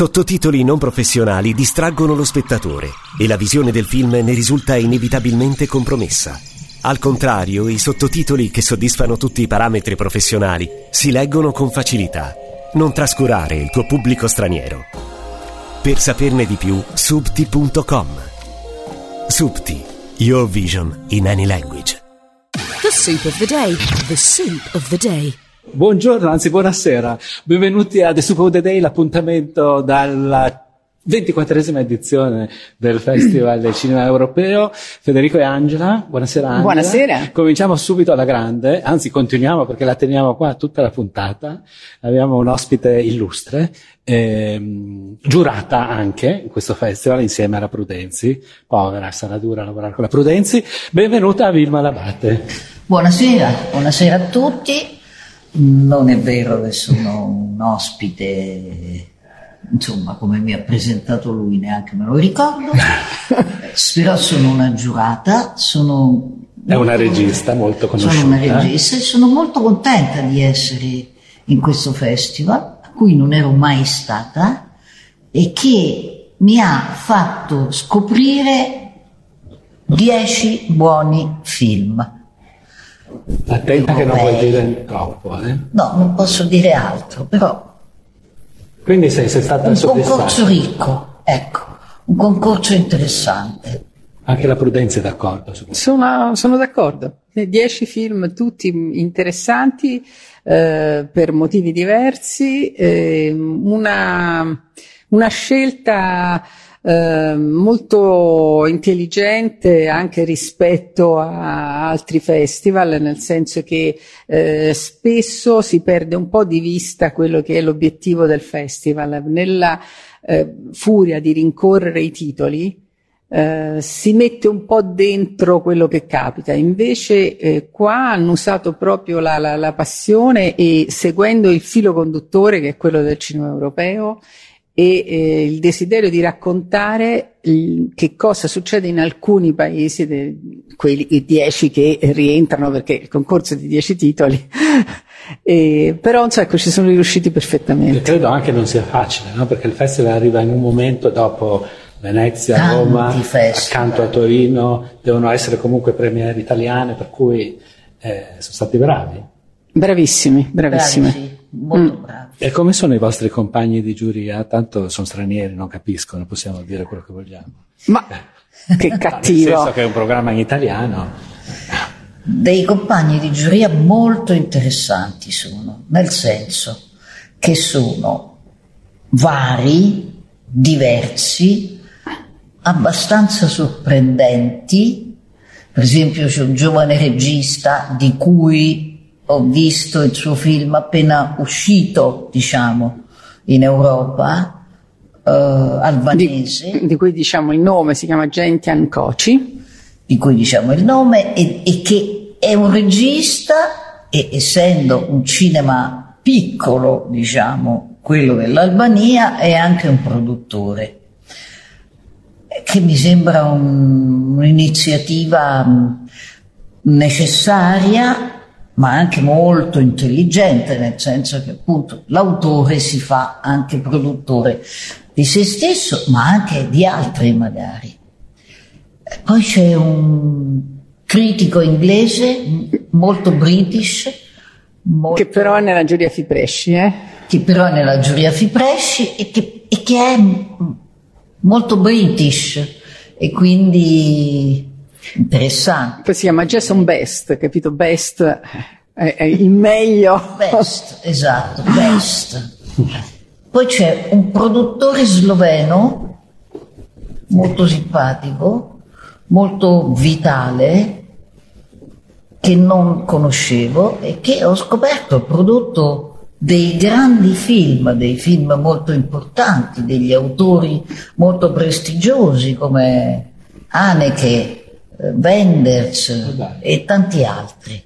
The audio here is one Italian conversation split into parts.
Sottotitoli non professionali distraggono lo spettatore e la visione del film ne risulta inevitabilmente compromessa. Al contrario, i sottotitoli che soddisfano tutti i parametri professionali si leggono con facilità. Non trascurare il tuo pubblico straniero. Per saperne di più, subti.com. Subti, your vision in any language. The soup of the day. The soup of the day. Buongiorno, anzi buonasera. Benvenuti a The Soup of the Day, l'appuntamento dalla 24esima edizione del Festival del Cinema Europeo. Federico e Angela, buonasera Angela. Buonasera. Cominciamo subito alla grande, anzi continuiamo perché la teniamo qua tutta la puntata. Abbiamo un ospite illustre, ehm, giurata anche in questo festival insieme alla Prudenzi. Povera, sarà dura lavorare con la Prudenzi. Benvenuta a Vilma Labate. Buonasera, buonasera a tutti. Non è vero che sono un ospite, insomma, come mi ha presentato lui, neanche me lo ricordo. Però sono una giurata, sono. È una regista molto conosciuta. Sono una regista e sono molto contenta di essere in questo festival, a cui non ero mai stata, e che mi ha fatto scoprire dieci buoni film. Attenta che non vuoi dire troppo, eh? No, non posso dire altro, però Quindi sei, sei stata un concorso soddisfatta. ricco, ecco, un concorso interessante. Anche la Prudenza è d'accordo su questo. Sono, sono d'accordo. Dieci film tutti interessanti eh, per motivi diversi, eh, una, una scelta eh, molto intelligente anche rispetto a altri festival, nel senso che eh, spesso si perde un po' di vista quello che è l'obiettivo del festival. Nella eh, furia di rincorrere i titoli, eh, si mette un po' dentro quello che capita, invece eh, qua hanno usato proprio la, la- la passione e seguendo il filo conduttore che è quello del cinema europeo e eh, il desiderio di raccontare il- che cosa succede in alcuni paesi, de- quelli i dieci che rientrano perché il concorso è di dieci titoli, E- però insomma, ecco, ci sono riusciti perfettamente. credo anche non sia facile, no? perché il festival arriva in un momento dopo Venezia, Tanti Roma, festival. accanto a Torino, devono essere comunque premiere italiane, per cui eh, sono stati bravi. Bravissimi, bravissimi. Bravi, sì, molto bravi. E come sono i vostri compagni di giuria? Tanto sono stranieri, non capiscono, possiamo dire quello che vogliamo. Ma che Nel cattivo. senso che è un programma in italiano. Dei compagni di giuria molto interessanti sono, nel senso che sono vari, diversi, abbastanza sorprendenti. Per esempio c'è un giovane regista di cui ho visto il suo film appena uscito, diciamo, in Europa, eh, albanese di, di cui diciamo il nome, si chiama Gentian Kochi. di cui diciamo il nome, e, e che è un regista, e essendo un cinema piccolo, diciamo, quello dell'Albania, è anche un produttore, che mi sembra un- un'iniziativa mh, necessaria, ma anche molto intelligente, nel senso che appunto l'autore si fa anche produttore di se stesso, ma anche di altri magari. Poi c'è un critico inglese molto british, molto- Che però è nella giuria Fipresci, eh? che però è nella giuria Fipresci e che, e che è molto british e quindi interessante. Poi si chiama Jason Best, capito? Best è, è il meglio. Best, esatto, best. Poi c'è un produttore sloveno molto simpatico, molto vitale, che non conoscevo e che ho scoperto ha prodotto dei grandi film, dei film molto importanti, degli autori molto prestigiosi come Haneke, Wenders e tanti altri.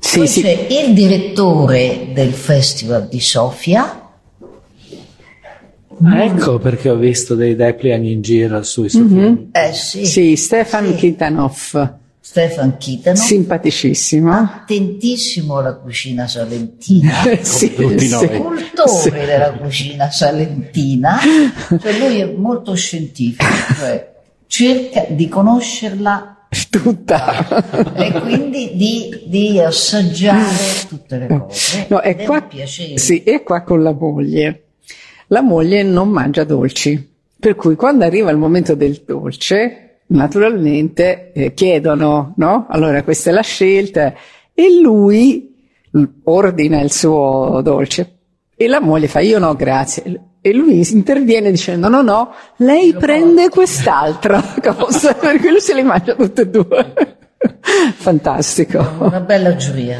Sì, Poi sì. c'è il direttore del Festival di Sofia, Ah, ecco perché ho visto dei Deplian in giro sui suoi film. eh sì, Sì, Stefan Sì. Kitanov. Stefan Chitano, simpaticissimo, attentissimo alla cucina salentina, sì, tutti sì. noi. cultore Sì. della cucina salentina, cioè lui è molto scientifico, cioè cerca di conoscerla tutta. e quindi di, di assaggiare tutte le cose. No, è qua, un piacere. sì, è qua con la moglie. La moglie non mangia dolci, per cui quando arriva il momento del dolce, naturalmente eh, chiedono, no? Allora questa è la scelta e lui ordina il suo dolce e la moglie fa io no grazie e lui interviene dicendo no no lei prende quest'altra cosa per cui lui se le mangia tutte e due fantastico Una bella giuria.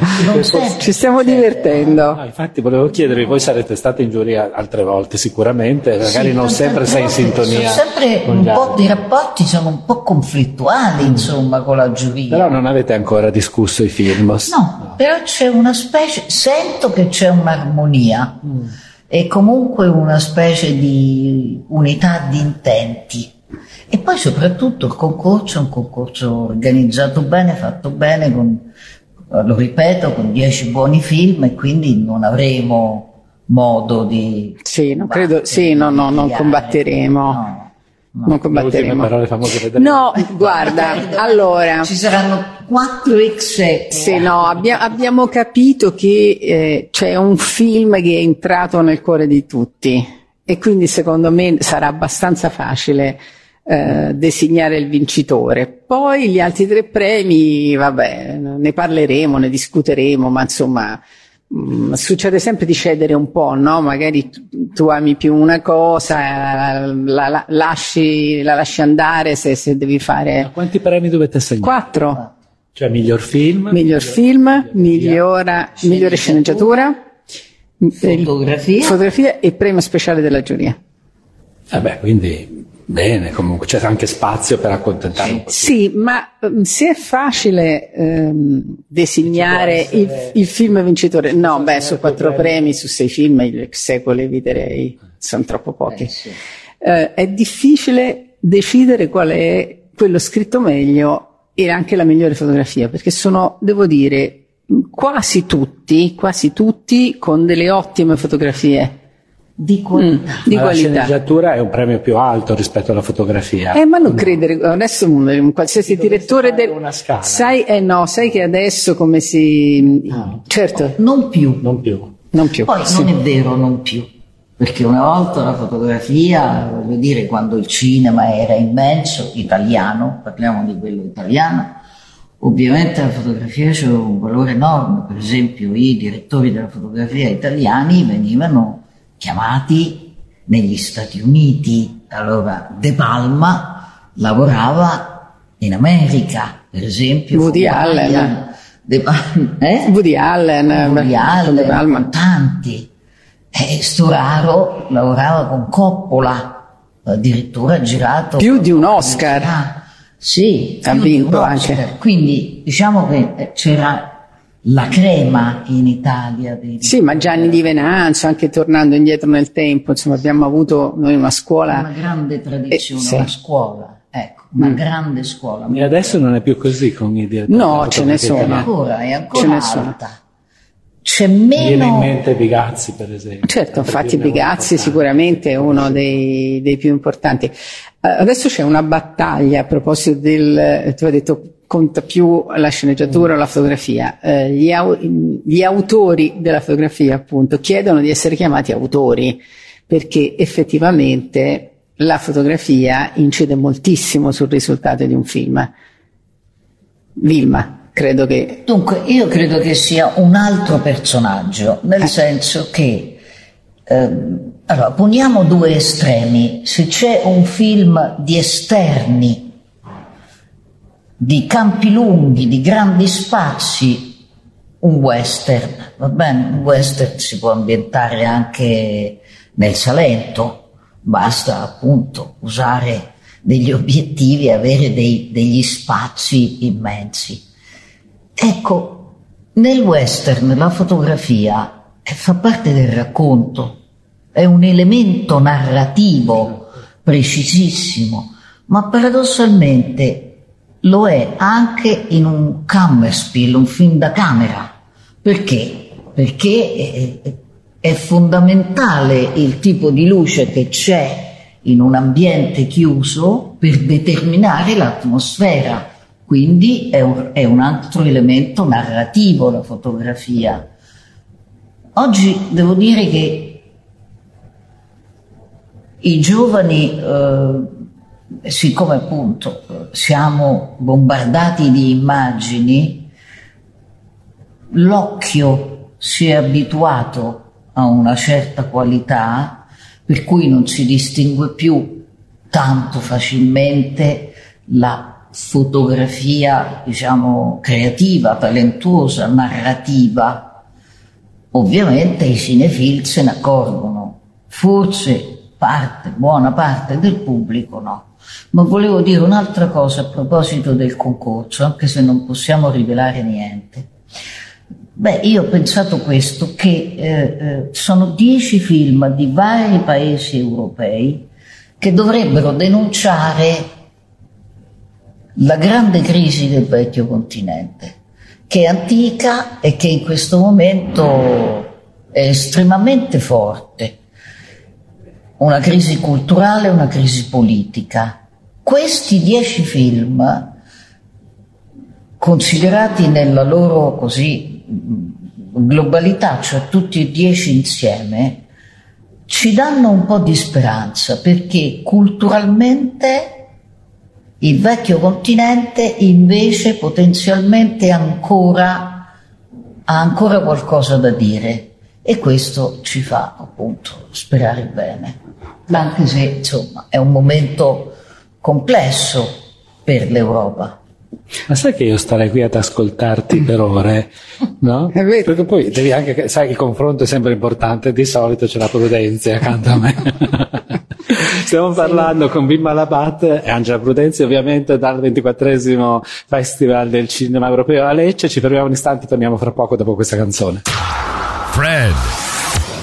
Ci stiamo divertendo No, infatti volevo chiedervi, voi sarete stati in giuria altre volte sicuramente, magari Sì, non sempre sei in sintonia. Sono sempre un po' altri. di rapporti sono un po' conflittuali, insomma, con la giuria. Però non avete ancora discusso i film. No, però c'è una specie, sento che c'è un'armonia Mm. E comunque una specie di unità di intenti. E poi soprattutto il concorso è un concorso organizzato bene, fatto bene, con, lo ripeto, con dieci buoni film e quindi non avremo modo di... Sì, non credo- sì, no, no, non combatteremo. No, no. ultime combatteremo parole famose vedere. no guarda allora Ci saranno 4x Sì, no, abbia- abbiamo capito che eh, c'è un film che è entrato nel cuore di tutti e quindi secondo me sarà abbastanza facile eh, designare il vincitore. Poi gli altri tre premi, vabbè, ne parleremo, ne discuteremo, ma insomma mm, succede sempre di cedere un po', no? Magari tu, tu ami più una cosa, la, la- lasci, la lasci andare se, se devi Ma fare quanti premi dovete assegnare? quattro. Cioè miglior film? Miglior film, migliora- migliore sceneggiatura, il- Fotografia. fotografia e premio speciale della giuria. Vabbè, quindi bene, comunque c'è anche spazio per accontentare un po'. Sì, ma ehm, se è facile ehm, designare il, il film vincitore, no, beh, su quattro premi, su sei film, il secolo eviterei, sono troppo pochi. Eh, sì. Eh, è difficile decidere qual è quello scritto meglio e anche la migliore fotografia, perché sono, devo dire, quasi tutti, quasi tutti con delle ottime fotografie di mm, qualità. di Ma la qualità. sceneggiatura è un premio più alto rispetto alla fotografia. Eh, ma non credere, adesso un, un qualsiasi direttore del, una scala. sai, eh no, sai che adesso come si, Ah. certo, Non più. Non più. non più. Poi sì. non è vero, non più. Perché una volta la fotografia, voglio dire, quando il cinema era immenso, italiano, parliamo di quello italiano, ovviamente la fotografia c'era un valore enorme. Per esempio, i direttori della fotografia italiani venivano chiamati negli Stati Uniti. Allora, De Palma lavorava in America, per esempio. Woody Allen. De Palma, eh? Woody Allen, Woody Allen, De Palma. tanti. E Storaro lavorava con Coppola, addirittura ha girato Più di un Oscar. Ah, sì, Ha vinto anche. Quindi diciamo che c'era la crema in Italia. dei- Sì, ma Gianni Di Venanzo, anche tornando indietro nel tempo, insomma, abbiamo avuto noi una scuola. una grande tradizione, Eh, sì. una scuola, ecco, una Mm. grande scuola. E adesso non è più così con i direttori. No, ce ne sono. italiana. ancora, è Ce ancora ne sono. alta. C'è Mi viene in meno... mente Bigazzi, per esempio. Certo, infatti è Bigazzi importante. sicuramente è uno dei, dei più importanti. Eh, adesso c'è una battaglia a proposito del, eh, tu hai detto conta più la sceneggiatura o la fotografia. Eh, gli, au- gli autori della fotografia appunto chiedono di essere chiamati autori perché effettivamente la fotografia incide moltissimo sul risultato di un film. Vilma, credo che Dunque, io credo che sia un altro personaggio, Eh. nel senso che, ehm, allora, poniamo due estremi. Se c'è un film di esterni, di campi lunghi, di grandi spazi, un western, va bene? Un western si può ambientare anche nel Salento, basta appunto usare degli obiettivi e avere dei- degli spazi immensi. Ecco, nel western la fotografia fa parte del racconto, è un elemento narrativo precisissimo, ma paradossalmente lo è anche in un Kammerspiel, un film da camera. Perché? Perché è, fondamentale il tipo di luce che c'è in un ambiente chiuso per determinare l'atmosfera. Quindi è un, è un altro elemento narrativo la fotografia. Oggi devo dire che i giovani, eh, siccome appunto siamo bombardati di immagini, l'occhio si è abituato a una certa qualità, per cui non si distingue più tanto facilmente la fotografia, diciamo, creativa, talentuosa, narrativa. Ovviamente i cinefil se ne accorgono, forse parte, buona parte del pubblico no. Ma volevo dire un'altra cosa a proposito del concorso, anche se non possiamo rivelare niente. Beh, io ho pensato questo, che eh, eh, sono dieci film di vari paesi europei che dovrebbero denunciare la grande crisi del vecchio continente, che è antica e che in questo momento è estremamente forte. Una crisi culturale, una crisi politica. Questi dieci film, considerati nella loro così globalità, cioè tutti e dieci insieme, ci danno un po' di speranza perché culturalmente il vecchio continente invece potenzialmente ancora, ha ancora qualcosa da dire e questo ci fa appunto sperare bene, anche se insomma è un momento complesso per l'Europa. Ma sai che io starei qui ad ascoltarti per ore, no? È vero. Perché poi devi anche, sai, il confronto è sempre importante, di solito c'è la Prudenzi accanto a me. Stiamo parlando sì. con Bimba Labat e Angela Prudenzi, ovviamente dal 24 Festival del Cinema Europeo a Lecce. Ci fermiamo un istante, torniamo fra poco dopo questa canzone. Fred.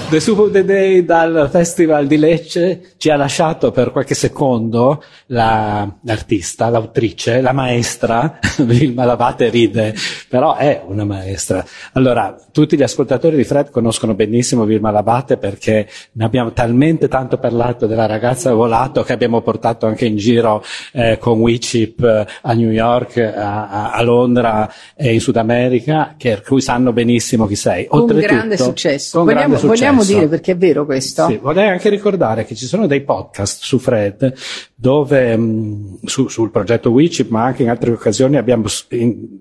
The Soup of the Day dal Festival di Lecce ci ha lasciato per qualche secondo la, l'artista, l'autrice, la maestra, Vilma Lavate ride, però è una maestra. Allora, tutti gli ascoltatori di Fred conoscono benissimo Vilma Lavate perché ne abbiamo talmente tanto parlato della ragazza volato che abbiamo portato anche in giro eh, con WeChip eh, a New York, a, a, Londra e in Sud America, che, cui sanno benissimo chi sei. Con grande successo. Con vogliamo, grande successo. vogliamo dire perché è vero questo. Sì, vorrei anche ricordare che ci sono dei podcast su Fred dove mh, su, sul progetto WeChip, ma anche in altre occasioni abbiamo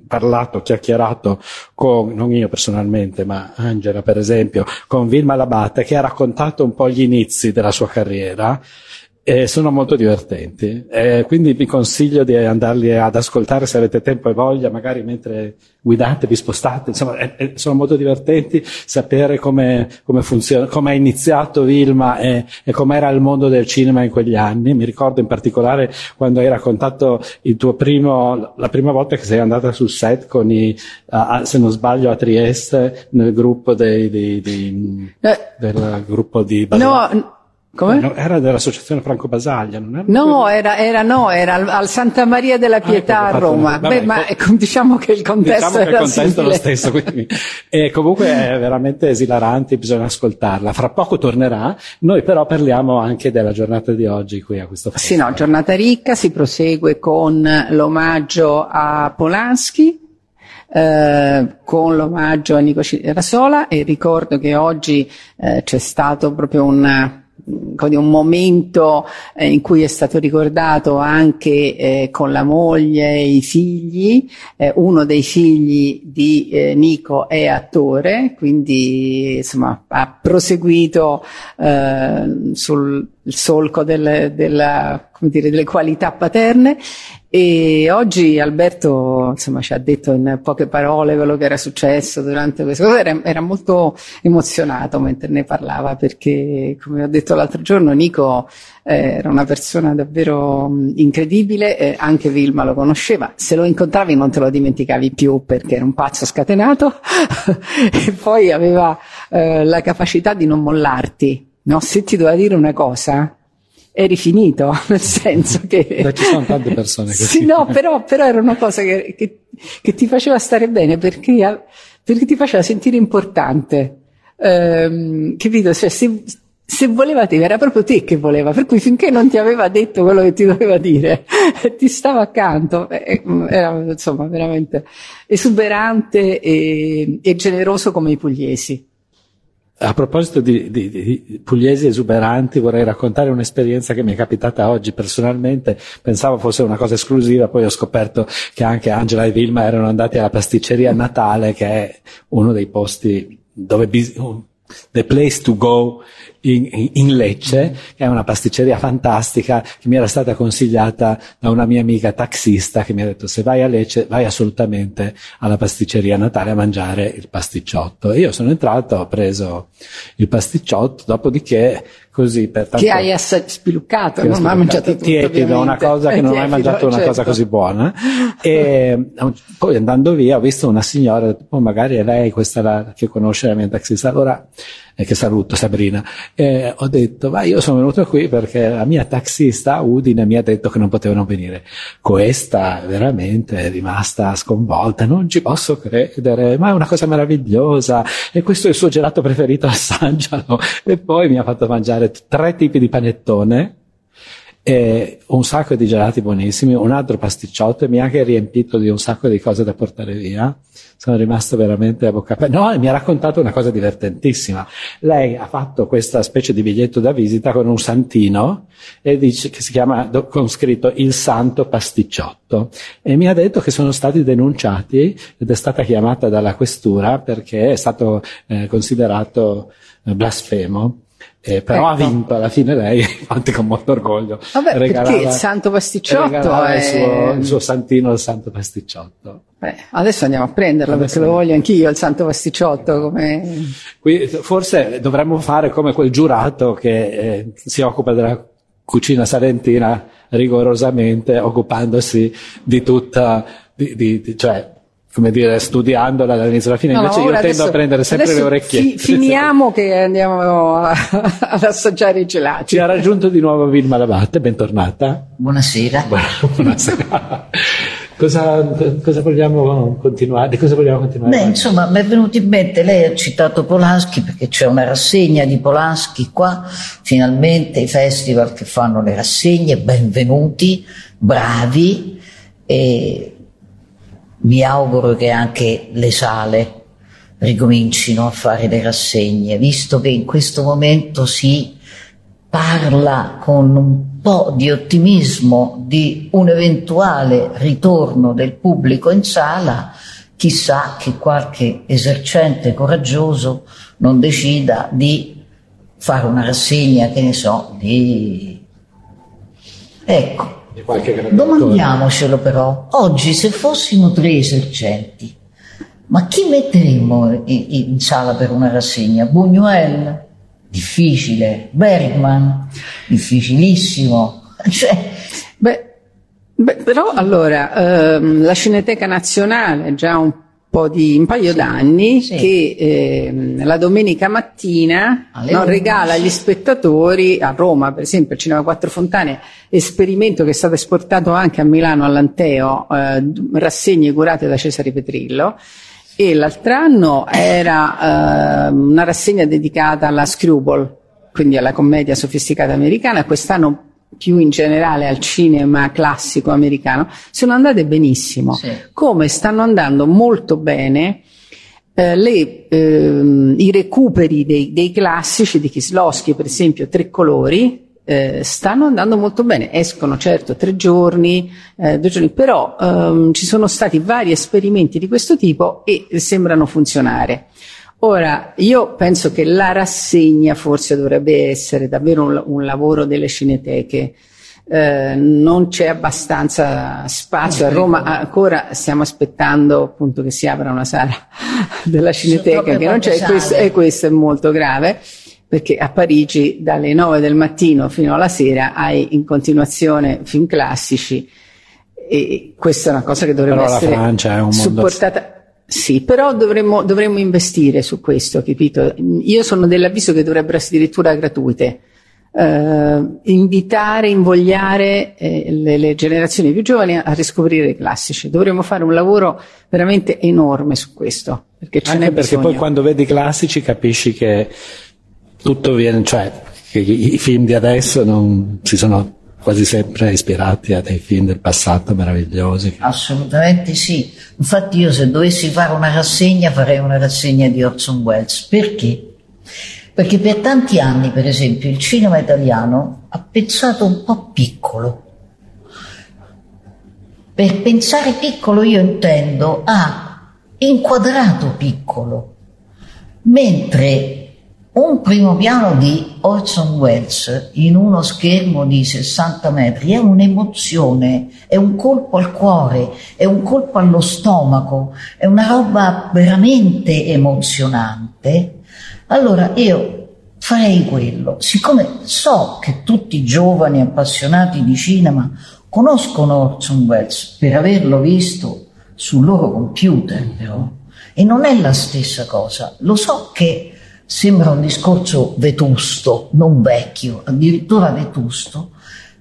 parlato, chiacchierato con, non io personalmente, ma Angela per esempio, con Vilma Labate che ha raccontato un po' gli inizi della sua carriera e sono molto divertenti, eh, quindi vi consiglio di andarli ad ascoltare se avete tempo e voglia, magari mentre guidate, vi spostate, insomma, eh, eh, sono molto divertenti sapere come, come funziona, come ha iniziato Vilma e, e com'era il mondo del cinema in quegli anni. Mi ricordo in particolare quando hai raccontato il tuo primo, la prima volta che sei andata sul set con i, uh, se non sbaglio, a Trieste, nel gruppo dei, dei, dei eh, del gruppo di Basile. No? No, era dell'associazione Franco Basaglia, non era? No, era, era, no, era al, al, Santa Maria della Pietà ah, ecco, a Roma. Vabbè, Beh, ma ecco, diciamo che il contesto diciamo che il contesto è lo stesso. Quindi. e comunque è veramente esilarante, bisogna ascoltarla. Fra poco tornerà. Noi però parliamo anche della giornata di oggi qui a questo festival. Sì, no, giornata ricca, si prosegue con l'omaggio a Polanski. Eh, con l'omaggio a Nico Rasola e ricordo che oggi eh, c'è stato proprio un un momento eh, in cui è stato ricordato anche eh, con la moglie e i figli, eh, uno dei figli di eh, Nico è attore, quindi insomma ha proseguito eh, sul solco del, della, dire, delle qualità paterne e oggi Alberto insomma, ci ha detto in poche parole quello che era successo durante questa cosa, era, era, molto emozionato mentre ne parlava perché, come ho detto l'altro giorno, Nico eh, era una persona davvero incredibile, eh, anche Vilma lo conosceva, se lo incontravi non te lo dimenticavi più perché era un pazzo scatenato e poi aveva eh, la capacità di non mollarti. No, se ti doveva dire una cosa, eri finito, nel senso che... Beh, ci sono tante persone così. Sì, no, però, però era una cosa che, che, che, ti faceva stare bene perché, perché ti faceva sentire importante. Ehm, capito? Cioè, se, se voleva te, era proprio te che voleva, per cui finché non ti aveva detto quello che ti doveva dire, ti stava accanto, era insomma veramente esuberante e, e generoso come i pugliesi. A proposito di, di, di, pugliesi esuberanti, vorrei raccontare un'esperienza che mi è capitata oggi personalmente. Pensavo fosse una cosa esclusiva, poi ho scoperto che anche Angela e Vilma erano andati alla pasticceria Natale, che è uno dei posti dove bis- The Place to Go in, in, Lecce, che è una pasticceria fantastica che mi era stata consigliata da una mia amica taxista che mi ha detto se vai a Lecce vai assolutamente alla pasticceria Natale a mangiare il pasticciotto. E io sono entrato, ho preso il pasticciotto, dopodiché così per tanto... Che hai assaggiato, spiluccato, non hai mangiato tutto Tiepido, una cosa che non ho mai mangiato una certo. cosa così buona. E poi andando via ho visto una signora, oh, magari è lei questa la, che conosce la mia taxista, allora eh, che saluto Sabrina, eh, ho detto, vai, io sono venuto qui perché la mia taxista Udine mi ha detto che non potevano venire. Questa veramente è rimasta sconvolta, non ci posso credere, ma è una cosa meravigliosa e questo è il suo gelato preferito, assaggialo. E poi mi ha fatto mangiare tre tipi di panettone e un sacco di gelati buonissimi, un altro pasticciotto e mi ha anche riempito di un sacco di cose da portare via. Sono rimasto veramente a bocca aperta. No, mi ha raccontato una cosa divertentissima. Lei ha fatto questa specie di biglietto da visita con un santino e dice, che si chiama con scritto il santo pasticciotto e mi ha detto che sono stati denunciati ed è stata chiamata dalla questura perché è stato eh, considerato eh, blasfemo eh, però ecco. ha vinto alla fine lei, infatti con molto orgoglio. Vabbè, regalava, perché il santo pasticciotto è... il, suo, il suo santino, il santo pasticciotto. Beh, adesso andiamo a prenderlo adesso perché lo voglio anch'io il santo pasticciotto. Come... Qui, forse dovremmo fare come quel giurato che eh, si occupa della cucina salentina rigorosamente, occupandosi di tutta, di, di, di, cioè come dire, studiandola dall'inizio alla fine. No, Invece io tendo adesso, a prendere sempre le orecchiette. Fi, finiamo che andiamo a, ad assaggiare i gelati. Ci ha raggiunto di nuovo Vilma Lavatte, bentornata. Buonasera. Buonasera. cosa, cosa, vogliamo continuare? Di cosa vogliamo continuare? Beh, insomma, mi è venuto in mente, lei ha citato Polanski perché c'è una rassegna di Polanski qua, finalmente i festival che fanno le rassegne, benvenuti, bravi. E mi auguro che anche le sale ricomincino a fare le rassegne, visto che in questo momento si parla con un po' di ottimismo di un eventuale ritorno del pubblico in sala, chissà che qualche esercente coraggioso non decida di fare una rassegna, che ne so, di... Ecco, Domandiamocelo però, oggi se fossimo tre esercenti, ma chi metteremmo in, sala per una rassegna? Buñuel? Difficile. Bergman? Difficilissimo. Cioè, beh, beh, però allora, ehm, la Cineteca Nazionale già un po' di un paio d'anni sì. che eh, la domenica mattina no, regala agli spettatori a Roma, per esempio, al Cinema Quattro Fontane, esperimento che è stato esportato anche a Milano all'Anteo, eh, rassegne curate da Cesare Petrillo. E l'altro anno era eh, una rassegna dedicata alla Screwball, quindi alla commedia sofisticata americana. Quest'anno più in generale al cinema classico americano, sono andate benissimo, sì. come stanno andando molto bene eh, le, eh, i recuperi dei, dei, classici di Kislowski, per esempio Tre colori, eh, stanno andando molto bene, escono certo tre giorni, eh, due giorni, però ehm, ci sono stati vari esperimenti di questo tipo e sembrano funzionare. Ora, io penso che la rassegna forse dovrebbe essere davvero un, un lavoro delle cineteche. Eh, non c'è abbastanza spazio a Roma, ancora stiamo aspettando appunto che si apra una sala della cineteca che non c'è e questo, e questo è molto grave perché a Parigi dalle 9 del mattino fino alla sera hai in continuazione film classici e questa è una cosa che dovrebbe Però essere supportata. Sì, però dovremmo, dovremmo, investire su questo, capito? Io sono dell'avviso che dovrebbero essere addirittura gratuite. eh, invitare, invogliare eh, le, le, generazioni più giovani a, riscoprire i classici. Dovremmo fare un lavoro veramente enorme su questo. Perché ce Anche perché bisogno. poi quando vedi i classici capisci che tutto viene, cioè che i, i film di adesso non si sono quasi sempre ispirati a dei film del passato meravigliosi. Assolutamente sì. Infatti io se dovessi fare una rassegna farei una rassegna di Orson Welles. Perché? Perché per tanti anni, per esempio, il cinema italiano ha pensato un po' piccolo. Per pensare piccolo io intendo ha inquadrato piccolo, mentre un primo piano di Orson Welles in uno schermo di 60 metri è un'emozione, è un colpo al cuore, è un colpo allo stomaco, è una roba veramente emozionante. Allora io farei quello, siccome so che tutti i giovani appassionati di cinema conoscono Orson Welles per averlo visto sul loro computer però, e non è la stessa cosa, lo so che sembra un discorso vetusto, non vecchio, addirittura vetusto,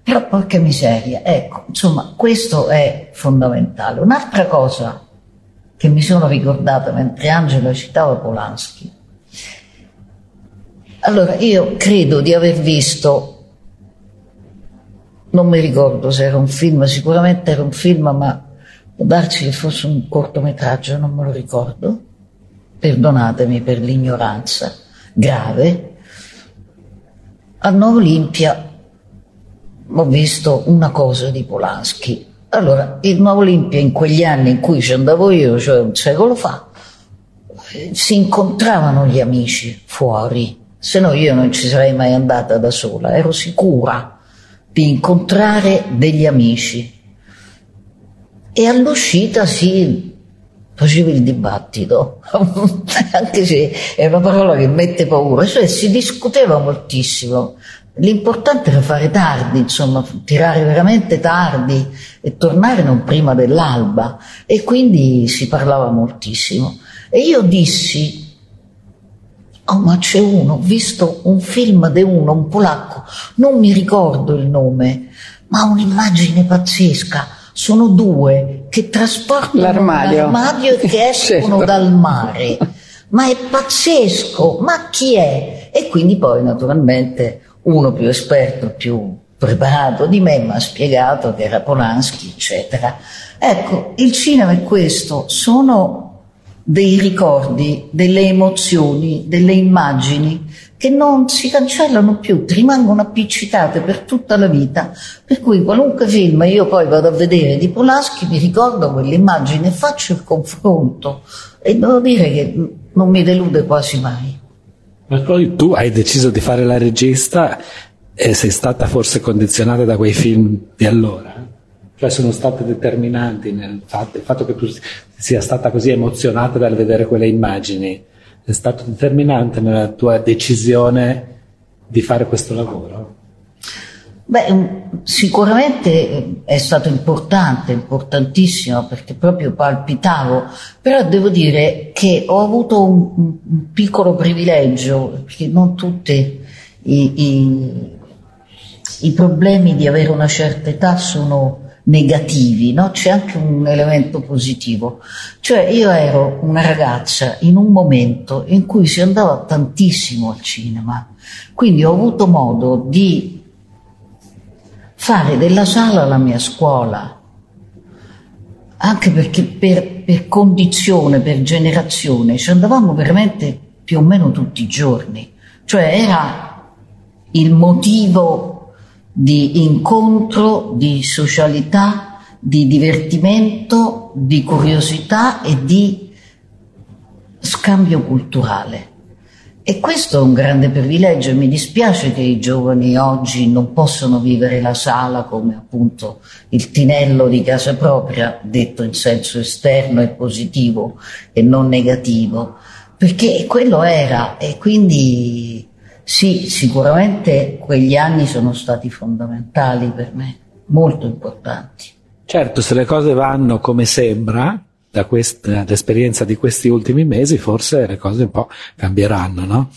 però porca miseria, ecco, insomma, questo è fondamentale. Un'altra cosa che mi sono ricordata mentre Angela citava Polanski. Allora, io credo di aver visto, non mi ricordo se era un film, sicuramente era un film, ma può darsi che fosse un cortometraggio, non me lo ricordo, perdonatemi per l'ignoranza grave. A Nuova Olimpia ho visto una cosa di Polanski. Allora, il Nuovo Olimpia in quegli anni in cui ci andavo io, cioè un secolo fa, si incontravano gli amici fuori se no io non ci sarei mai andata da sola, ero sicura di incontrare degli amici. E all'uscita si faceva il dibattito, anche se è una parola che mette paura, cioè si discuteva moltissimo. L'importante era fare tardi, insomma, tirare veramente tardi e tornare non prima dell'alba e quindi si parlava moltissimo. E io dissi Oh, ma c'è uno, ho visto un film di uno, un polacco, non mi ricordo il nome, ma un'immagine pazzesca. Sono due che trasportano l'armadio, l'armadio e che escono certo. dal mare. Ma è pazzesco, ma chi è? E quindi poi naturalmente uno più esperto, più preparato di me mi ha spiegato che era Polanski, eccetera. Ecco, il cinema è questo, sono dei ricordi, delle emozioni, delle immagini che non si cancellano più, rimangono appiccicate per tutta la vita, per cui qualunque film io poi vado a vedere di Polaschi mi ricordo quell'immagine, faccio il confronto e devo dire che non mi delude quasi mai. Ma poi tu hai deciso di fare la regista e sei stata forse condizionata da quei film di allora? Cioè sono state determinanti nel fatto, il fatto che tu sia stata così emozionata dal vedere quelle immagini, è stato determinante nella tua decisione di fare questo lavoro? Beh, sicuramente è stato importante, importantissimo, perché proprio palpitavo, però devo dire che ho avuto un, un piccolo privilegio, perché non tutti i, i, i problemi di avere una certa età sono negativi, no? c'è anche un elemento positivo. Cioè io ero una ragazza in un momento in cui si andava tantissimo al cinema, quindi ho avuto modo di fare della sala la mia scuola, anche perché per, per condizione, per generazione, ci andavamo veramente più o meno tutti i giorni, cioè era il motivo di incontro, di socialità, di divertimento, di curiosità e di scambio culturale. E questo è un grande privilegio e mi dispiace che i giovani oggi non possano vivere la sala come appunto il tinello di casa propria, detto in senso esterno e positivo e non negativo, perché quello era e quindi sì, sicuramente quegli anni sono stati fondamentali per me, molto importanti. Certo, se le cose vanno come sembra, da questa, l'esperienza di questi ultimi mesi forse le cose un po' cambieranno, no?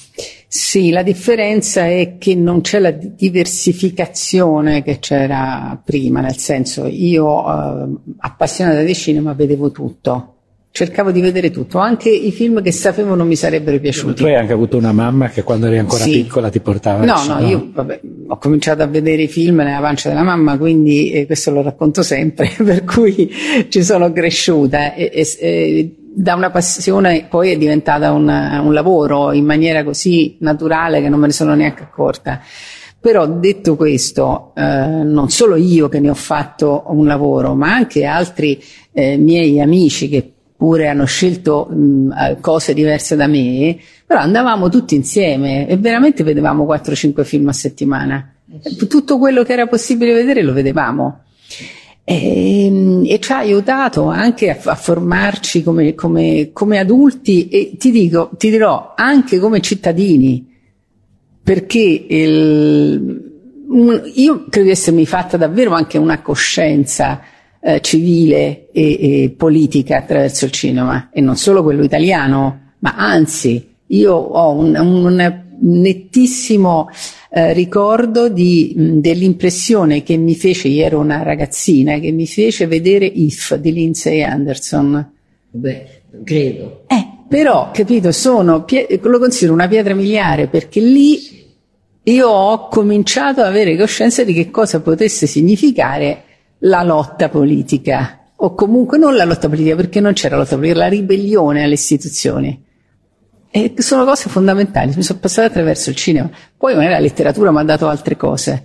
Sì, la differenza è che non c'è la diversificazione che c'era prima, nel senso io eh, appassionata di cinema vedevo tutto, cercavo di vedere tutto, anche i film che sapevo non mi sarebbero piaciuti. Tu hai anche avuto una mamma che quando eri ancora Sì. piccola ti portava No, no, cinema. io vabbè, ho cominciato a vedere i film nella pancia della mamma, quindi eh, questo lo racconto sempre, per cui ci sono cresciuta e, e- e da una passione poi è diventata un, un lavoro in maniera così naturale che non me ne sono neanche accorta. Però detto questo, eh, non solo io che ne ho fatto un lavoro, ma anche altri eh, miei amici che pure hanno scelto mh, eh, cose diverse da me, però andavamo tutti insieme e veramente vedevamo 4-5 film a settimana. Tutto quello che era possibile vedere lo vedevamo. E, e ci ha aiutato anche a, a formarci come, come- come adulti e ti dico, ti dirò anche come cittadini, perché il- un- io credo di essermi fatta davvero anche una coscienza eh, civile e, e politica attraverso il cinema e non solo quello italiano, ma anzi io ho un, un nettissimo eh, ricordo di, mh, dell'impressione che mi fece, io ero una ragazzina, che mi fece vedere If di Lindsay Anderson. Beh, credo. Eh, però, capito, sono, lo considero una pietra miliare perché lì io ho cominciato ad avere coscienza di che cosa potesse significare la lotta politica, o comunque non la lotta politica perché non c'era lotta politica, la ribellione alle istituzioni. E sono cose fondamentali, mi sono passata attraverso il cinema. Poi magari la letteratura mi ha dato altre cose.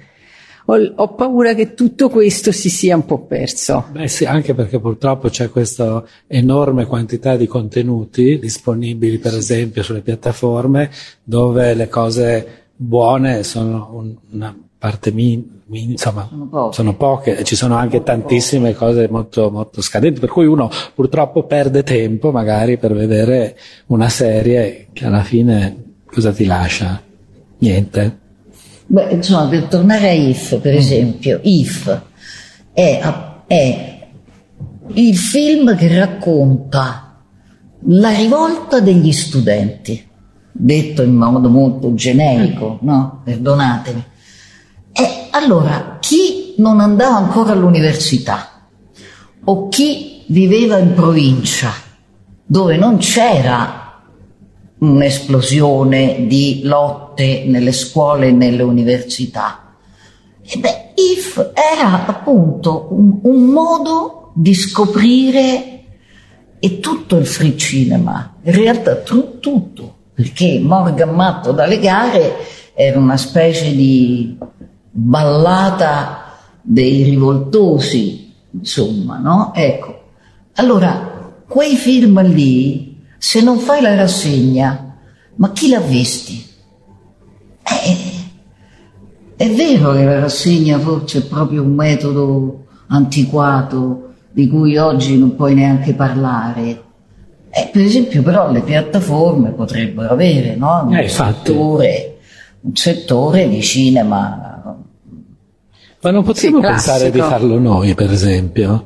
Ho, ho paura che tutto questo si sia un po' perso. Beh sì, anche perché purtroppo c'è questa enorme quantità di contenuti disponibili, per esempio, sulle piattaforme, dove le cose buone sono un- una parte min- insomma, Sono poche. sono poche, ci sono anche tantissime cose molto, molto scadenti, per cui uno purtroppo perde tempo magari per vedere una serie che alla fine cosa ti lascia? Niente. Beh, insomma, per tornare a If, per esempio, If è, è il film che racconta la rivolta degli studenti, detto in modo molto generico, no? Perdonatemi. Allora, chi non andava ancora all'università o chi viveva in provincia dove non c'era un'esplosione di lotte nelle scuole e nelle università. E beh, IF era appunto un, un modo di scoprire e tutto il free cinema, in realtà tru- tutto, perché Morgan Matto dalle gare era una specie di ballata dei rivoltosi, insomma, no? Ecco, allora, quei film lì, se non fai la rassegna, ma chi l'ha visti? Eh, è vero che la rassegna forse è proprio un metodo antiquato di cui oggi non puoi neanche parlare. Eh, per esempio, però, le piattaforme potrebbero avere no? un, Eh, settore, un settore di cinema Ma non potremmo Sì, pensare di farlo noi, per esempio?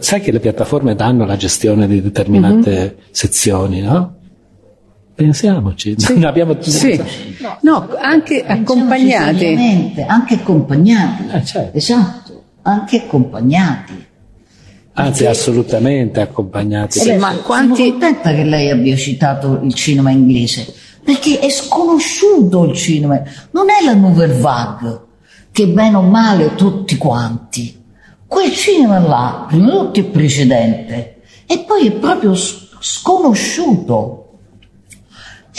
Sai che le piattaforme danno la gestione di determinate sezioni, no? Pensiamoci, Sì. Abbiamo Sì. No, anche Pensiamoci accompagnati. anche accompagnati. Eh, certo. Esatto, anche accompagnati. Anzi, assolutamente accompagnati. Sì, ma Sono quanti- contenta che lei abbia citato il cinema inglese, perché è sconosciuto il cinema, non è la Nouvelle Vague, che bene o male tutti quanti. Quel cinema là, prima di tutto è precedente, e poi è proprio sconosciuto.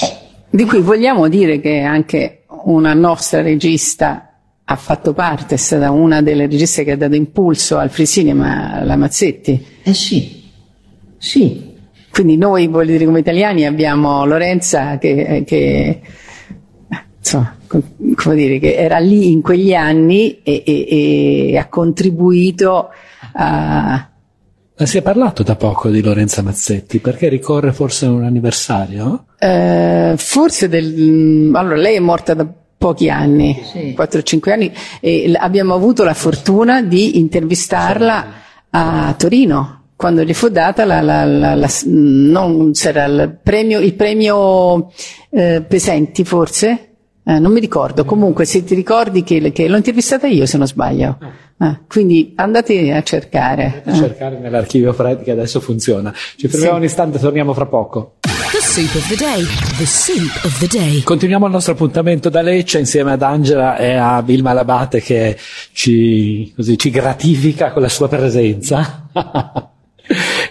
Eh, Di cui vogliamo dire che anche una nostra regista ha fatto parte, è stata una delle registe che ha dato impulso al free cinema, la Mazzetti. eh sì, sì, Quindi noi, voglio dire, come italiani abbiamo Lorenza che, che, insomma, co- come dire, che era lì in quegli anni e, e- e ha contribuito a... Ma si è parlato da poco di Lorenza Mazzetti, perché ricorre forse un anniversario? Eh, forse del, allora lei è morta da pochi anni, Sì. 4-5 anni, e l- abbiamo avuto la fortuna di intervistarla a Torino quando gli fu data la, la, la, la non c'era il premio, il premio eh, Pesenti forse? Eh, non mi ricordo, comunque se ti ricordi che, che l'ho intervistata io se non sbaglio. Eh, quindi andate a cercare. Andate a cercare nell'archivio Fred che adesso funziona. Ci fermiamo sì. un istante, torniamo fra poco. The soup of the day. The soup of the day. Continuiamo il nostro appuntamento da Lecce insieme ad Angela e a Vilma Labate che ci, così, ci gratifica con la sua presenza.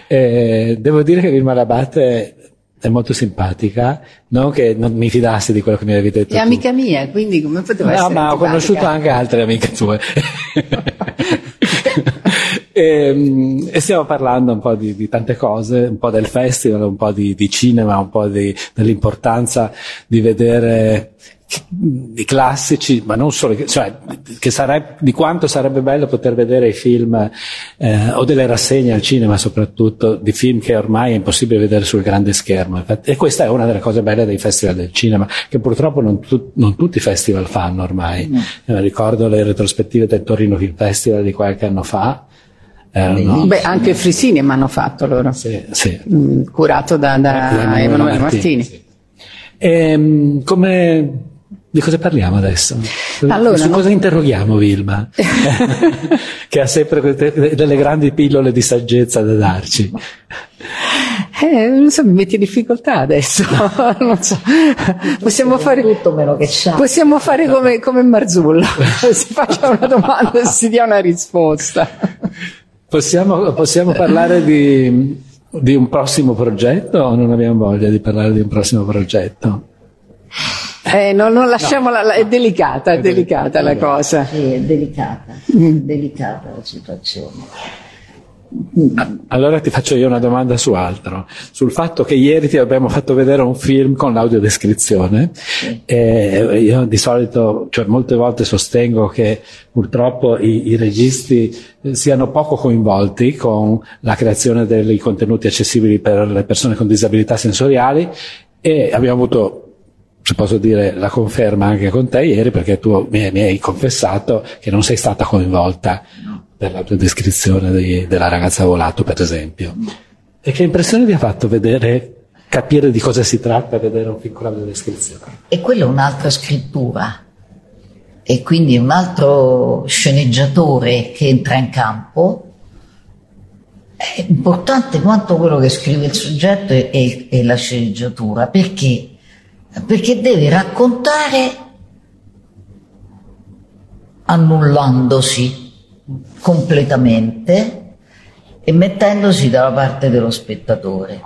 eh, devo dire che Vilma Labate è molto simpatica, non che non mi fidassi di quello che mi avevi detto. È tu. amica mia, quindi come poteva no, essere? No, ma ho conosciuto anche altre amiche tue. e, ehm, e, stiamo parlando un po' di, di, tante cose, un po' del festival, un po' di, di cinema, un po' di, dell'importanza di vedere i classici, ma non solo, cioè che sarebbe, di quanto sarebbe bello poter vedere i film eh, o delle rassegne al cinema soprattutto di film che ormai è impossibile vedere sul grande schermo. E questa è una delle cose belle dei festival del cinema, che purtroppo non, tu, non tutti i festival fanno ormai. No. Eh, ricordo le retrospettive del Torino Film Festival di qualche anno fa. Erano, Beh, anche Frisini mi hanno fatto loro, sì, sì. Mm, curato da, da Emanuele Martini. Martini. Sì. E, ehm, come di cosa parliamo adesso? Allora, Su cosa interroghiamo Vilma? che ha sempre delle grandi pillole di saggezza da darci. Eh, non so, mi metti in difficoltà adesso. non so. Possiamo fare tutto meno che c'ha. Possiamo fare come, come Marzullo. si faccia una domanda e si dia una risposta. Possiamo, possiamo parlare di, di un prossimo progetto o non abbiamo voglia di parlare di un prossimo progetto? Eh, non, non lasciamola, no. è delicata, è delicata la cosa. Sì, è delicata, mm. delicata la situazione. Allora ti faccio io una domanda su altro, sul fatto che ieri ti abbiamo fatto vedere un film con l'audiodescrizione sì. e io di solito, cioè molte volte sostengo che purtroppo i, i registi siano poco coinvolti con la creazione dei contenuti accessibili per le persone con disabilità sensoriali e abbiamo avuto se posso dire la conferma anche con te ieri perché tu mi, mi hai confessato che non sei stata coinvolta nella tua descrizione di, della ragazza volato per esempio. E che impressione vi ha fatto vedere capire di cosa si tratta vedere un film con la descrizione? E quella è un'altra scrittura. E quindi un altro sceneggiatore che entra in campo. È importante quanto quello che scrive il soggetto e, e, e la sceneggiatura perché perché deve raccontare annullandosi completamente e mettendosi dalla parte dello spettatore.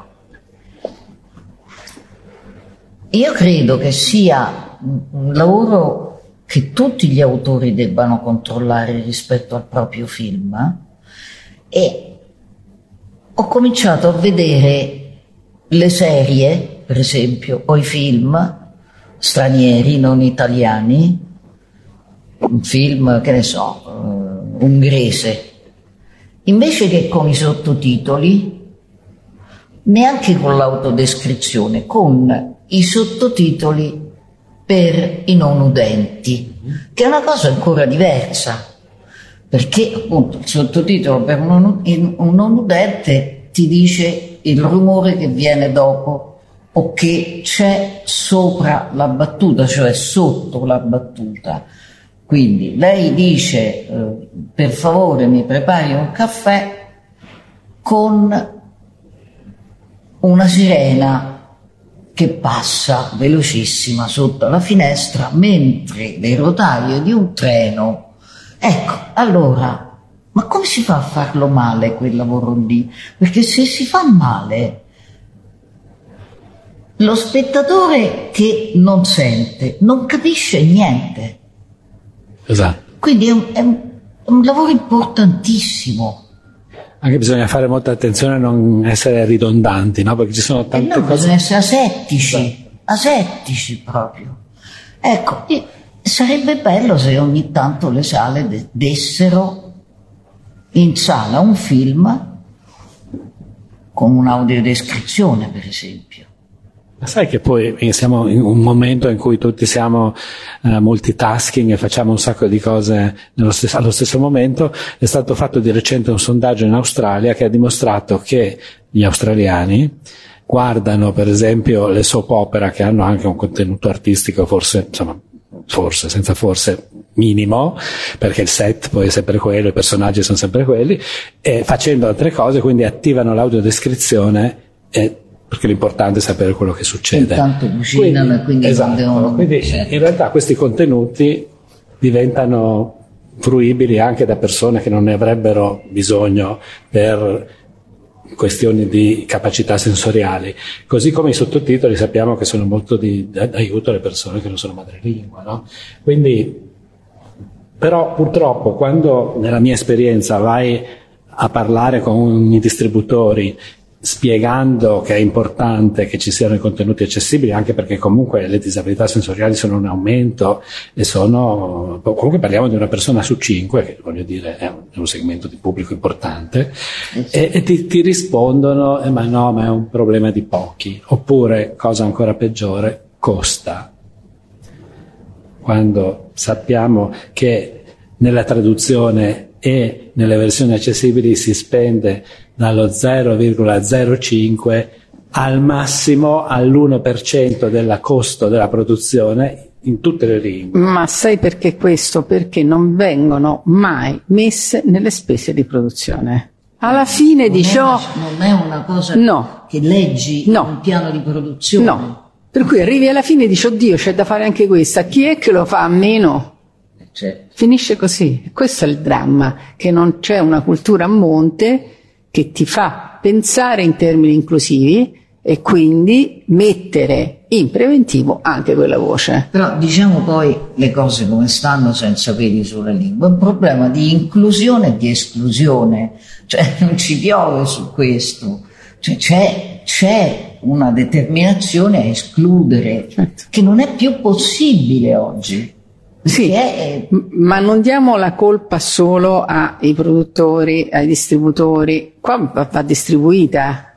Io credo che sia un lavoro che tutti gli autori debbano controllare rispetto al proprio film e ho cominciato a vedere le serie per esempio, o i film stranieri, non italiani, un film, che ne so, uh, ungherese, invece che con i sottotitoli, neanche con l'autodescrizione, con i sottotitoli per i non udenti, che è una cosa ancora diversa, perché appunto il sottotitolo per un non udente ti dice il rumore che viene dopo o che c'è sopra la battuta, cioè sotto la battuta. Quindi lei dice eh, per favore mi prepari un caffè con una sirena che passa velocissima sotto la finestra mentre le rotaie di un treno. Ecco, allora, ma come si fa a farlo male quel lavoro lì? Perché se si fa male lo spettatore che non sente non capisce niente. Esatto. Quindi è un, è un, è un lavoro importantissimo. Anche bisogna fare molta attenzione a non essere ridondanti, no? Perché ci sono tante eh no, cose. Bisogna essere asettici, esatto. asettici proprio. Ecco, sarebbe bello se ogni tanto le sale dessero in sala un film con un'audiodescrizione, per esempio sai che poi siamo in un momento in cui tutti siamo uh, multitasking e facciamo un sacco di cose stesso, allo stesso momento. È stato fatto di recente un sondaggio in Australia che ha dimostrato che gli australiani guardano per esempio le soap opera che hanno anche un contenuto artistico forse, insomma, forse, senza forse minimo, perché il set poi è sempre quello, i personaggi sono sempre quelli, e facendo altre cose, quindi attivano l'audiodescrizione e perché l'importante è sapere quello che succede. Intanto cucinano quindi, e quindi esatto, devono... Quindi in realtà questi contenuti diventano fruibili anche da persone che non ne avrebbero bisogno per questioni di capacità sensoriali, così come i sottotitoli sappiamo che sono molto di, di aiuto alle persone che non sono madrelingua. No? Quindi, però purtroppo quando nella mia esperienza vai a parlare con i distributori spiegando che è importante che ci siano i contenuti accessibili, anche perché comunque le disabilità sensoriali sono in aumento e sono, comunque parliamo di una persona su cinque, che voglio dire è un, è un segmento di pubblico importante, e, e ti, ti, rispondono, eh, ma no, ma è un problema di pochi, oppure, cosa ancora peggiore, costa. Quando sappiamo che nella traduzione e nelle versioni accessibili si spende dallo 0,05 al massimo all'1% del costo della produzione in tutte le lingue. Ma sai perché questo? Perché non vengono mai messe nelle spese di produzione. Alla fine non di ciò... Non è una cosa no. che leggi no. un piano di produzione. No. Per cui arrivi alla fine e dici, oddio, c'è da fare anche questa. Chi è che lo fa a meno? C'è. Finisce così. Questo è il dramma, che non c'è una cultura a monte che ti fa pensare in termini inclusivi e quindi mettere in preventivo anche quella voce. Però diciamo poi le cose come stanno senza peli sulla lingua, è un problema di inclusione e di esclusione, cioè non ci piove su questo, cioè, c'è, c'è, una determinazione a escludere certo. che non è più possibile oggi. Sì, è... ma non diamo la colpa solo ai produttori, ai distributori, qua va, va distribuita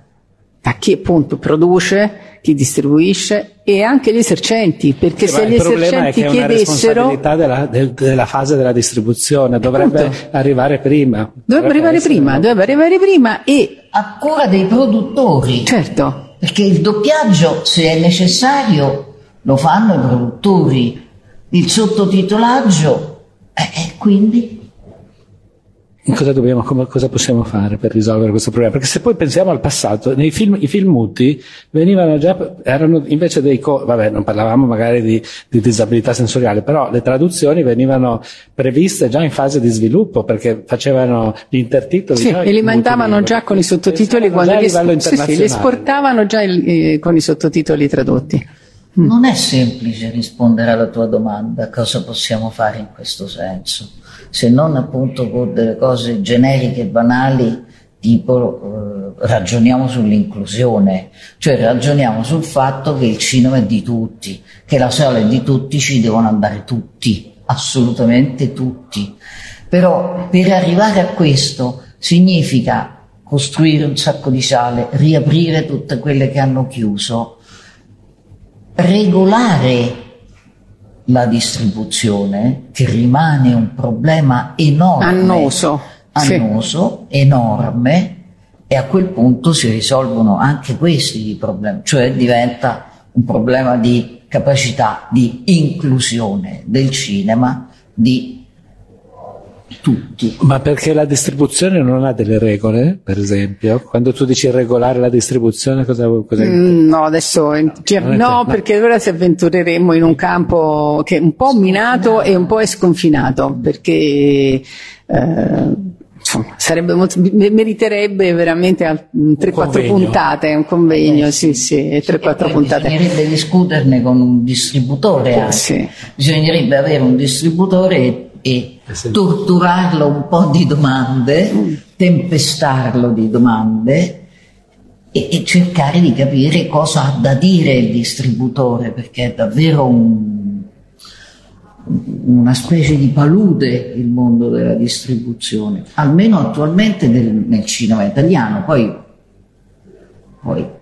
a chi appunto produce, chi distribuisce e anche gli esercenti, perché sì, se gli esercenti è chiedessero... È una della, del, della fase della distribuzione, dovrebbe appunto, arrivare prima. Dovrebbe arrivare prima, no? dovrebbe arrivare prima e... A cura dei produttori. Certo. Perché il doppiaggio, se è necessario, lo fanno i produttori il sottotitolaggio e eh, quindi Cosa, dobbiamo, come, cosa possiamo fare per risolvere questo problema? Perché se poi pensiamo al passato, nei film, i film muti venivano già, erano invece dei, co- vabbè, non parlavamo magari di, di, disabilità sensoriale, però le traduzioni venivano previste già in fase di sviluppo perché facevano gli intertitoli. Sì, e li mandavano già con i sottotitoli quando li, sì, sì, li esportavano già il, eh, con i sottotitoli tradotti. Mm. Non è semplice rispondere alla tua domanda, cosa possiamo fare in questo senso, se non appunto con delle cose generiche e banali, tipo eh, ragioniamo sull'inclusione, cioè ragioniamo sul fatto che il cinema è di tutti, che la sala è di tutti, ci devono andare tutti, assolutamente tutti. Però per arrivare a questo significa costruire un sacco di sale, riaprire tutte quelle che hanno chiuso, regolare la distribuzione, che rimane un problema enorme, annoso, annoso sì. enorme, e a quel punto si risolvono anche questi problemi, cioè diventa un problema di capacità di inclusione del cinema, di tutti. Ma perché la distribuzione non ha delle regole, per esempio? Quando tu dici regolare la distribuzione, cosa, cosa mm, No, adesso no, cioè, no perché ora si avventureremmo in un campo che è un po' minato e un po' è sconfinato, perché eh, insomma, sarebbe molto, meriterebbe veramente 3-4 puntate, un convegno, eh, sì, sì, 3-4 puntate. Bisognerebbe discuterne con un distributore, sì. bisognerebbe avere un distributore e torturarlo un po' di domande, tempestarlo di domande e, e, cercare di capire cosa ha da dire il distributore, perché è davvero un, una specie di palude il mondo della distribuzione, almeno attualmente nel, nel cinema italiano, poi, poi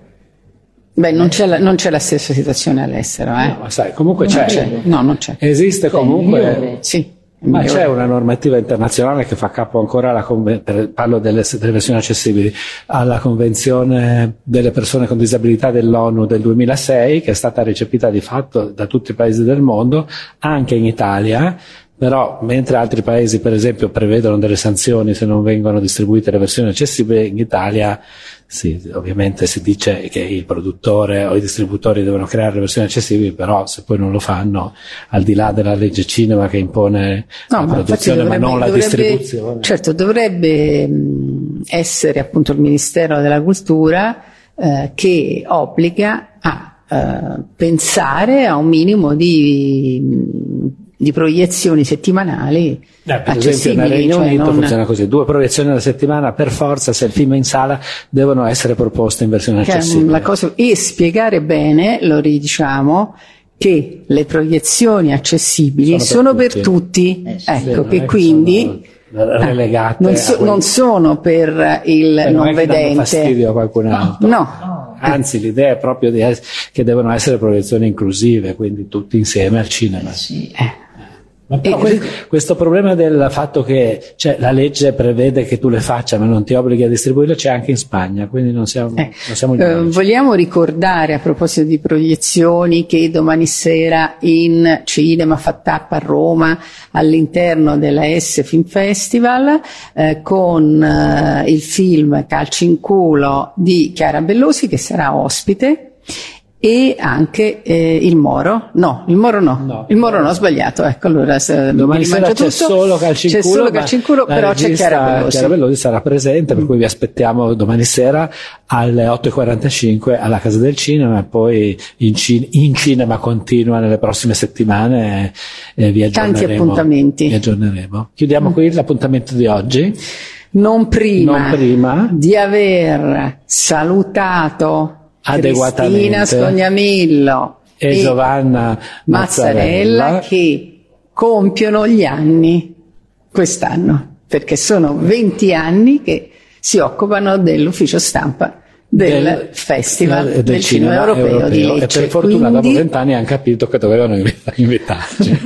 Beh, non c'è, la, non c'è la stessa situazione all'estero, eh? No, ma sai, comunque Non c'è. c'è. No, non c'è. Esiste comunque. Sì. Ma migliore. c'è una normativa internazionale che fa capo ancora alla conven- parlo delle, delle versioni accessibili, alla Convenzione delle persone con disabilità dell'ONU del 2006, che è stata recepita di fatto da tutti i paesi del mondo, anche in Italia, però mentre altri paesi per esempio prevedono delle sanzioni se non vengono distribuite le versioni accessibili, in Italia sì, ovviamente si dice che il produttore o i distributori devono creare le versioni accessibili, però se poi non lo fanno, al di là della legge cinema che impone No, la ma produzione ma dovrebbe- non la dovrebbe- distribuzione. Certo, dovrebbe essere appunto il Ministero della Cultura eh, che obbliga a eh, pensare a un minimo di, di proiezioni settimanali Eh, per esempio accessibili. nel Regno cioè Unito non- funziona così, due proiezioni alla settimana per forza se il film è in sala devono essere proposte in versione che è accessibile. la cosa- e spiegare bene, lo ridiciamo, che le proiezioni accessibili Sono sono per per tutti. tutti, Eh sì. Sì, ecco non che quindi sono relegate non, so- non sono per il Eh, non danno vedente. fastidio a qualcun altro. No, Anzi, l'idea è proprio di es- che devono essere proiezioni inclusive, quindi tutti insieme al cinema. Sì. Eh, Ma però E- que- questo problema del fatto che cioè, la legge prevede che tu le faccia ma non ti obblighi a distribuirle c'è anche in Spagna, quindi non siamo, Eh, non siamo eh, vogliamo ricordare a proposito di proiezioni che domani sera in cinema Fattappa a Roma all'interno della S Film Festival eh, con eh, il film Calci in culo di Chiara Bellosi che sarà ospite e anche eh, il Moro no il Moro no, No. il Moro no ho sbagliato ecco allora se, Domani sera mangio c'è tutto. solo calcio in c'è culo, calcio in culo però c'è Chiara Bellosi sarà presente, per cui vi aspettiamo domani sera alle 8.45 alla Casa del Cinema e poi in, cin- in cinema continua nelle prossime settimane e vi Tanti appuntamenti. Vi aggiorneremo. Chiudiamo qui l'appuntamento di oggi. non prima, Non prima. di aver salutato Adeguatamente. Cristina Scognamillo E Giovanna Mazzarella, Mazzarella. che compiono gli anni quest'anno, perché sono 20 anni che si occupano dell'ufficio stampa del, Festival del, Cinema, Europeo, di E Lecce. per fortuna dopo Quindi- vent'anni hanno capito che dovevano invitarci.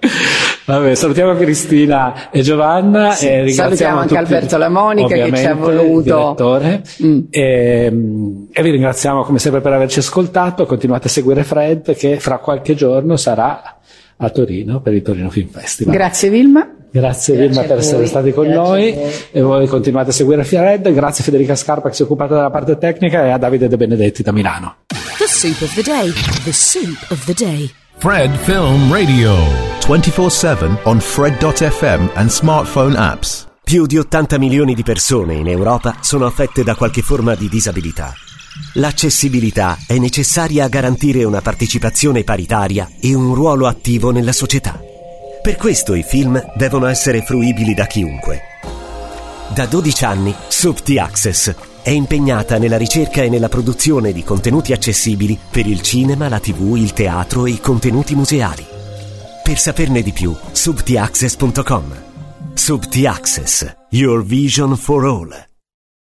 Vabbè, salutiamo Cristina e Giovanna Sì, e ringraziamo salutiamo anche tutti, Alberto Lamonica che ci ha voluto. Mm. e, e vi ringraziamo come sempre per averci ascoltato continuate a seguire Fred che fra qualche giorno sarà a Torino per il Torino Film Festival Grazie Vilma. Grazie, Grazie Vilma a per voi, essere stati con grazie noi a e voi continuate a seguire Fred. Grazie Federica Scarpa che si è occupata della parte tecnica e a Davide De Benedetti da Milano. The soup of the day. The soup of the day. Fred Film Radio. 24/7 on Fred.fm and smartphone apps. Più di 80 milioni di persone in Europa sono affette da qualche forma di disabilità. L'accessibilità è necessaria a garantire una partecipazione paritaria e un ruolo attivo nella società. Per questo i film devono essere fruibili da chiunque. Da 12 anni, Subti Access è impegnata nella ricerca e nella produzione di contenuti accessibili per il cinema, la tv, il teatro e i contenuti museali. Per saperne di più, subtiaccess.com. Subti Access, your vision for all.